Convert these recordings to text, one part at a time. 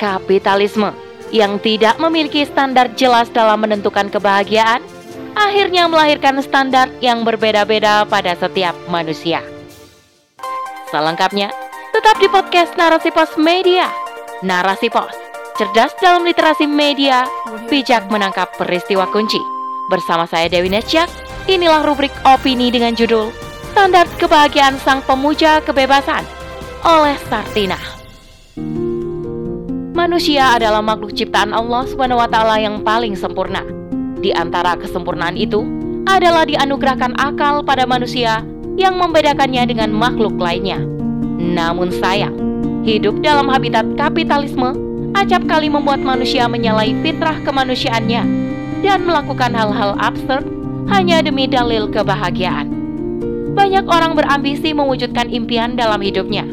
Kapitalisme yang tidak memiliki standar jelas dalam menentukan kebahagiaan akhirnya melahirkan standar yang berbeda-beda pada setiap manusia. Selengkapnya, tetap di podcast Narasi Pos Media. Narasi Pos, cerdas dalam literasi media, bijak menangkap peristiwa kunci. Bersama saya Dewi Nesjak, inilah rubrik opini dengan judul Standar Kebahagiaan Sang Pemuja Kebebasan oleh Sartina. Manusia adalah makhluk ciptaan Allah SWT yang paling sempurna. Di antara kesempurnaan itu adalah dianugerahkan akal pada manusia yang membedakannya dengan makhluk lainnya. Namun sayang, hidup dalam habitat kapitalisme acap kali membuat manusia menyalahi fitrah kemanusiaannya dan melakukan hal-hal absurd hanya demi dalil kebahagiaan. Banyak orang berambisi mewujudkan impian dalam hidupnya.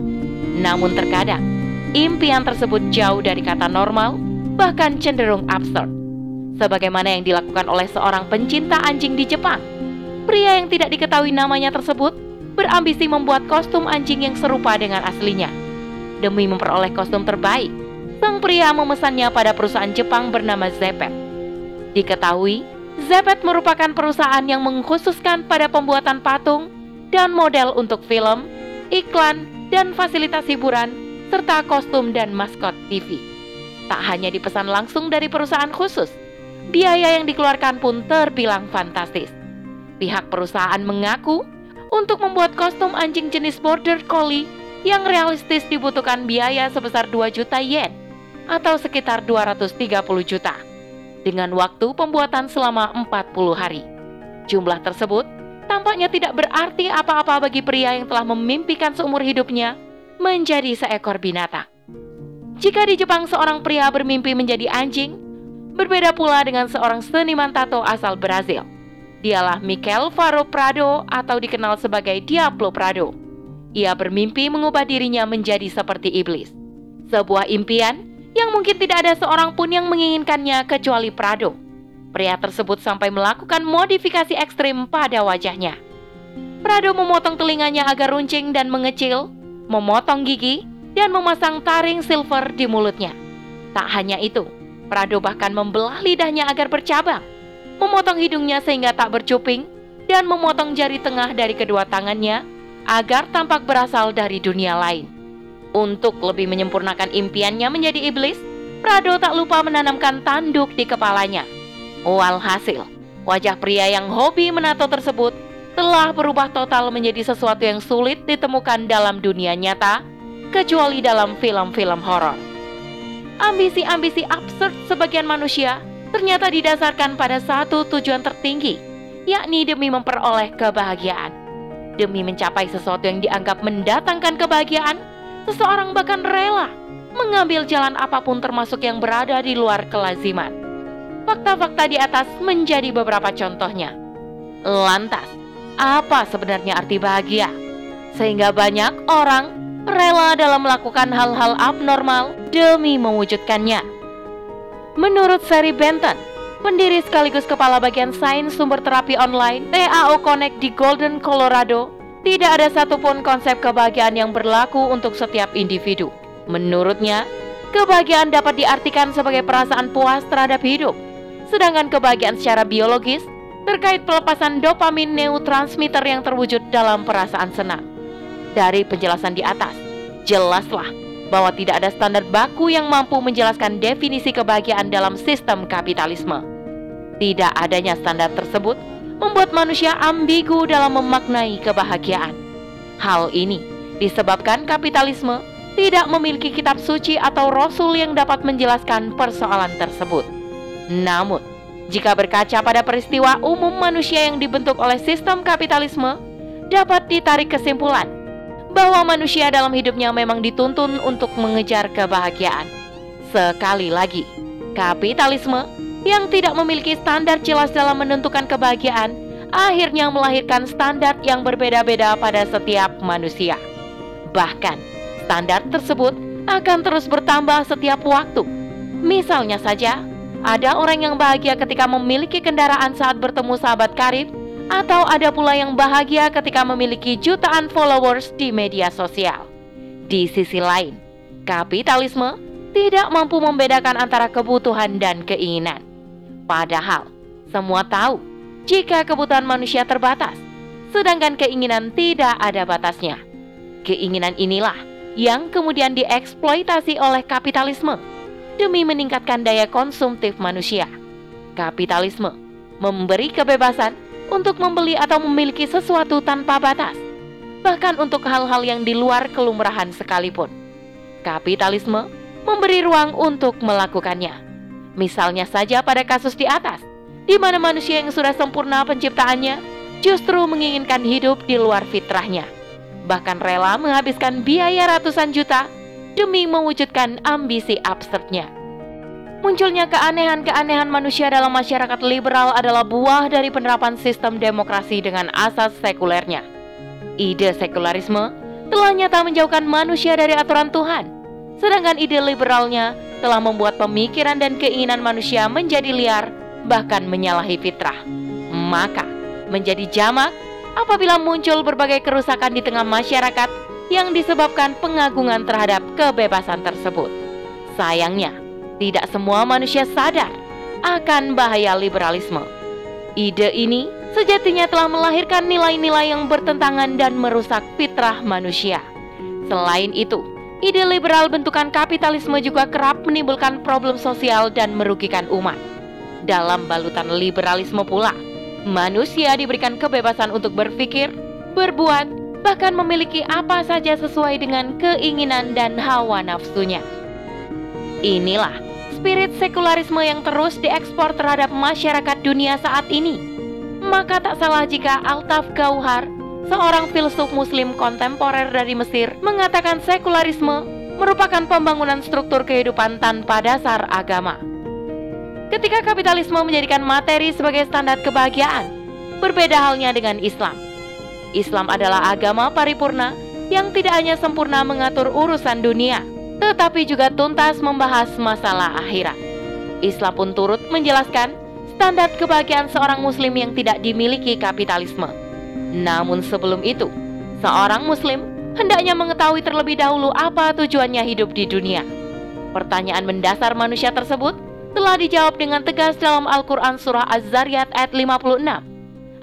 Namun terkadang, impian tersebut jauh dari kata normal, bahkan cenderung absurd. Sebagaimana yang dilakukan oleh seorang pencinta anjing di Jepang. Pria yang tidak diketahui namanya tersebut berambisi membuat kostum anjing yang serupa dengan aslinya. Demi memperoleh kostum terbaik, sang pria memesannya pada perusahaan Jepang bernama Zepet. Diketahui, Zepet merupakan perusahaan yang mengkhususkan pada pembuatan patung dan model untuk film, iklan, dan fasilitas hiburan, serta kostum dan maskot TV. Tak hanya dipesan langsung dari perusahaan khusus, biaya yang dikeluarkan pun terbilang fantastis. Pihak perusahaan mengaku untuk membuat kostum anjing jenis border collie yang realistis dibutuhkan biaya sebesar 2 juta yen atau sekitar 230 juta dengan waktu pembuatan selama 40 hari. Jumlah tersebut tampaknya tidak berarti apa-apa bagi pria yang telah memimpikan seumur hidupnya menjadi seekor binatang. Jika di Jepang seorang pria bermimpi menjadi anjing, berbeda pula dengan seorang seniman tato asal Brazil. Dialah Michael Faro Prado atau dikenal sebagai Diablo Prado. Ia bermimpi mengubah dirinya menjadi seperti iblis. Sebuah impian yang mungkin tidak ada seorang pun yang menginginkannya kecuali Prado Pria tersebut sampai melakukan modifikasi ekstrim pada wajahnya. Prado memotong telinganya agar runcing dan mengecil, memotong gigi, dan memasang taring silver di mulutnya. Tak hanya itu, Prado bahkan membelah lidahnya agar bercabang, memotong hidungnya sehingga tak bercuping, dan memotong jari tengah dari kedua tangannya agar tampak berasal dari dunia lain. Untuk lebih menyempurnakan impiannya menjadi iblis, Prado tak lupa menanamkan tanduk di kepalanya – Walhasil, wajah pria yang hobi menato tersebut telah berubah total menjadi sesuatu yang sulit ditemukan dalam dunia nyata, kecuali dalam film-film horor. Ambisi-ambisi absurd sebagian manusia ternyata didasarkan pada satu tujuan tertinggi, yakni demi memperoleh kebahagiaan. Demi mencapai sesuatu yang dianggap mendatangkan kebahagiaan, seseorang bahkan rela mengambil jalan apa pun termasuk yang berada di luar kelaziman. Fakta-fakta di atas menjadi beberapa contohnya. Lantas, apa sebenarnya arti bahagia? Sehingga banyak orang rela dalam melakukan hal-hal abnormal demi mewujudkannya. Menurut Sari Benton, pendiri sekaligus kepala bagian sains sumber terapi online TAO Connect di Golden, Colorado, tidak ada satupun konsep kebahagiaan yang berlaku untuk setiap individu. Menurutnya, kebahagiaan dapat diartikan sebagai perasaan puas terhadap hidup, Sedangkan kebahagiaan secara biologis terkait pelepasan dopamin neurotransmitter yang terwujud dalam perasaan senang. Dari penjelasan di atas, jelaslah bahwa tidak ada standar baku yang mampu menjelaskan definisi kebahagiaan dalam sistem kapitalisme. Tidak adanya standar tersebut membuat manusia ambigu dalam memaknai kebahagiaan. Hal ini disebabkan kapitalisme tidak memiliki kitab suci atau rasul yang dapat menjelaskan persoalan tersebut. Namun, jika berkaca pada peristiwa umum manusia yang dibentuk oleh sistem kapitalisme, dapat ditarik kesimpulan bahwa manusia dalam hidupnya memang dituntun untuk mengejar kebahagiaan. Sekali lagi, kapitalisme yang tidak memiliki standar jelas dalam menentukan kebahagiaan akhirnya melahirkan standar yang berbeda-beda pada setiap manusia. Bahkan, standar tersebut akan terus bertambah setiap waktu. Misalnya saja, ada orang yang bahagia ketika memiliki kendaraan saat bertemu sahabat karib, atau ada pula yang bahagia ketika memiliki jutaan followers di media sosial. Di sisi lain, kapitalisme tidak mampu membedakan antara kebutuhan dan keinginan. Padahal, semua tahu jika kebutuhan manusia terbatas, sedangkan keinginan tidak ada batasnya. Keinginan inilah yang kemudian dieksploitasi oleh kapitalisme demi meningkatkan daya konsumtif manusia. Kapitalisme memberi kebebasan untuk membeli atau memiliki sesuatu tanpa batas, bahkan untuk hal-hal yang di luar kelumrahan sekalipun. Kapitalisme memberi ruang untuk melakukannya. Misalnya saja pada kasus di atas, di mana manusia yang sudah sempurna penciptaannya justru menginginkan hidup di luar fitrahnya bahkan rela menghabiskan biaya ratusan juta demi mewujudkan ambisi absurdnya. Munculnya keanehan-keanehan manusia dalam masyarakat liberal adalah buah dari penerapan sistem demokrasi dengan asas sekulernya. Ide sekularisme telah nyata menjauhkan manusia dari aturan Tuhan, sedangkan ide liberalnya telah membuat pemikiran dan keinginan manusia menjadi liar, bahkan menyalahi fitrah. Maka, menjadi jamak apabila muncul berbagai kerusakan di tengah masyarakat yang disebabkan pengagungan terhadap kebebasan tersebut. Sayangnya, tidak semua manusia sadar akan bahaya liberalisme. Ide ini sejatinya telah melahirkan nilai-nilai yang bertentangan dan merusak fitrah manusia. Selain itu, ide liberal bentukan kapitalisme juga kerap menimbulkan problem sosial dan merugikan umat. Dalam balutan liberalisme pula, Manusia diberikan kebebasan untuk berpikir, berbuat, bahkan memiliki apa saja sesuai dengan keinginan dan hawa nafsunya. Inilah spirit sekularisme yang terus diekspor terhadap masyarakat dunia saat ini. Maka tak salah jika Altaf Gauhar, seorang filsuf muslim kontemporer dari Mesir, mengatakan sekularisme merupakan pembangunan struktur kehidupan tanpa dasar agama. Ketika kapitalisme menjadikan materi sebagai standar kebahagiaan, berbeda halnya dengan Islam. Islam adalah agama paripurna yang tidak hanya sempurna mengatur urusan dunia, tetapi juga tuntas membahas masalah akhirat. Islam pun turut menjelaskan standar kebahagiaan seorang muslim yang tidak dimiliki kapitalisme. Namun sebelum itu, seorang muslim hendaknya mengetahui terlebih dahulu apa tujuannya hidup di dunia. Pertanyaan mendasar manusia tersebut telah dijawab dengan tegas dalam Al-Quran Surah Az-Zariyat ayat 56.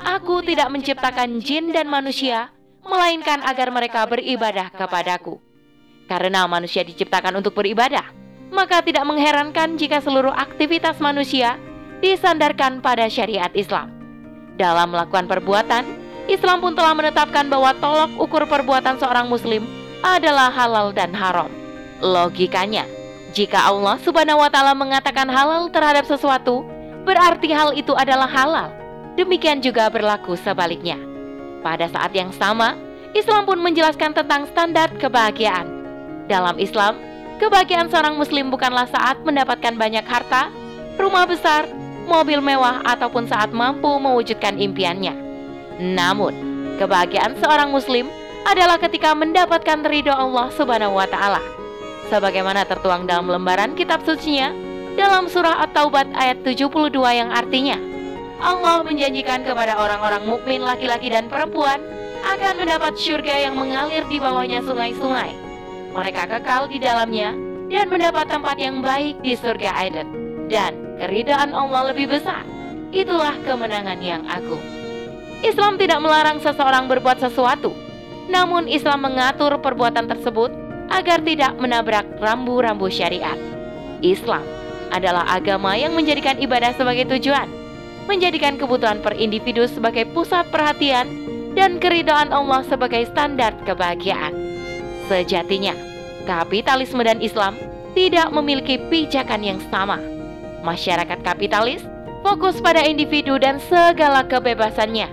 Aku tidak menciptakan jin dan manusia, melainkan agar mereka beribadah kepadaku. Karena manusia diciptakan untuk beribadah, maka tidak mengherankan jika seluruh aktivitas manusia disandarkan pada syariat Islam. Dalam melakukan perbuatan, Islam pun telah menetapkan bahwa tolok ukur perbuatan seorang muslim adalah halal dan haram. Logikanya, jika Allah Subhanahu wa taala mengatakan halal terhadap sesuatu, berarti hal itu adalah halal. Demikian juga berlaku sebaliknya. Pada saat yang sama, Islam pun menjelaskan tentang standar kebahagiaan. Dalam Islam, kebahagiaan seorang muslim bukanlah saat mendapatkan banyak harta, rumah besar, mobil mewah ataupun saat mampu mewujudkan impiannya. Namun, kebahagiaan seorang muslim adalah ketika mendapatkan ridho Allah Subhanahu wa taala sebagaimana tertuang dalam lembaran kitab sucinya dalam surah At-Taubat ayat 72 yang artinya Allah menjanjikan kepada orang-orang mukmin laki-laki dan perempuan akan mendapat surga yang mengalir di bawahnya sungai-sungai. Mereka kekal di dalamnya dan mendapat tempat yang baik di surga Eden. Dan keridaan Allah lebih besar. Itulah kemenangan yang agung. Islam tidak melarang seseorang berbuat sesuatu, namun Islam mengatur perbuatan tersebut agar tidak menabrak rambu-rambu syariat. Islam adalah agama yang menjadikan ibadah sebagai tujuan, menjadikan kebutuhan per individu sebagai pusat perhatian, dan keridhaan Allah sebagai standar kebahagiaan. Sejatinya, kapitalisme dan Islam tidak memiliki pijakan yang sama. Masyarakat kapitalis fokus pada individu dan segala kebebasannya.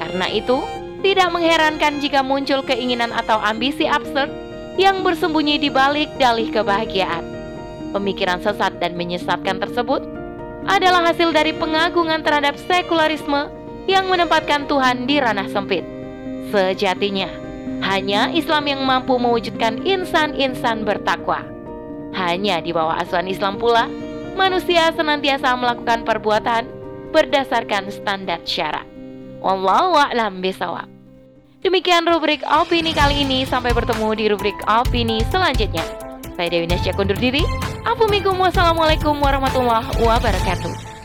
Karena itu, tidak mengherankan jika muncul keinginan atau ambisi absurd yang bersembunyi di balik dalih kebahagiaan. Pemikiran sesat dan menyesatkan tersebut adalah hasil dari pengagungan terhadap sekularisme yang menempatkan Tuhan di ranah sempit. Sejatinya, hanya Islam yang mampu mewujudkan insan-insan bertakwa. Hanya di bawah asuhan Islam pula, manusia senantiasa melakukan perbuatan berdasarkan standar syarat. Wallahu a'lam bisawab. Demikian rubrik opini kali ini. Sampai bertemu di rubrik opini selanjutnya. Saya Dewi Nasya kundur diri. Assalamualaikum warahmatullahi wabarakatuh.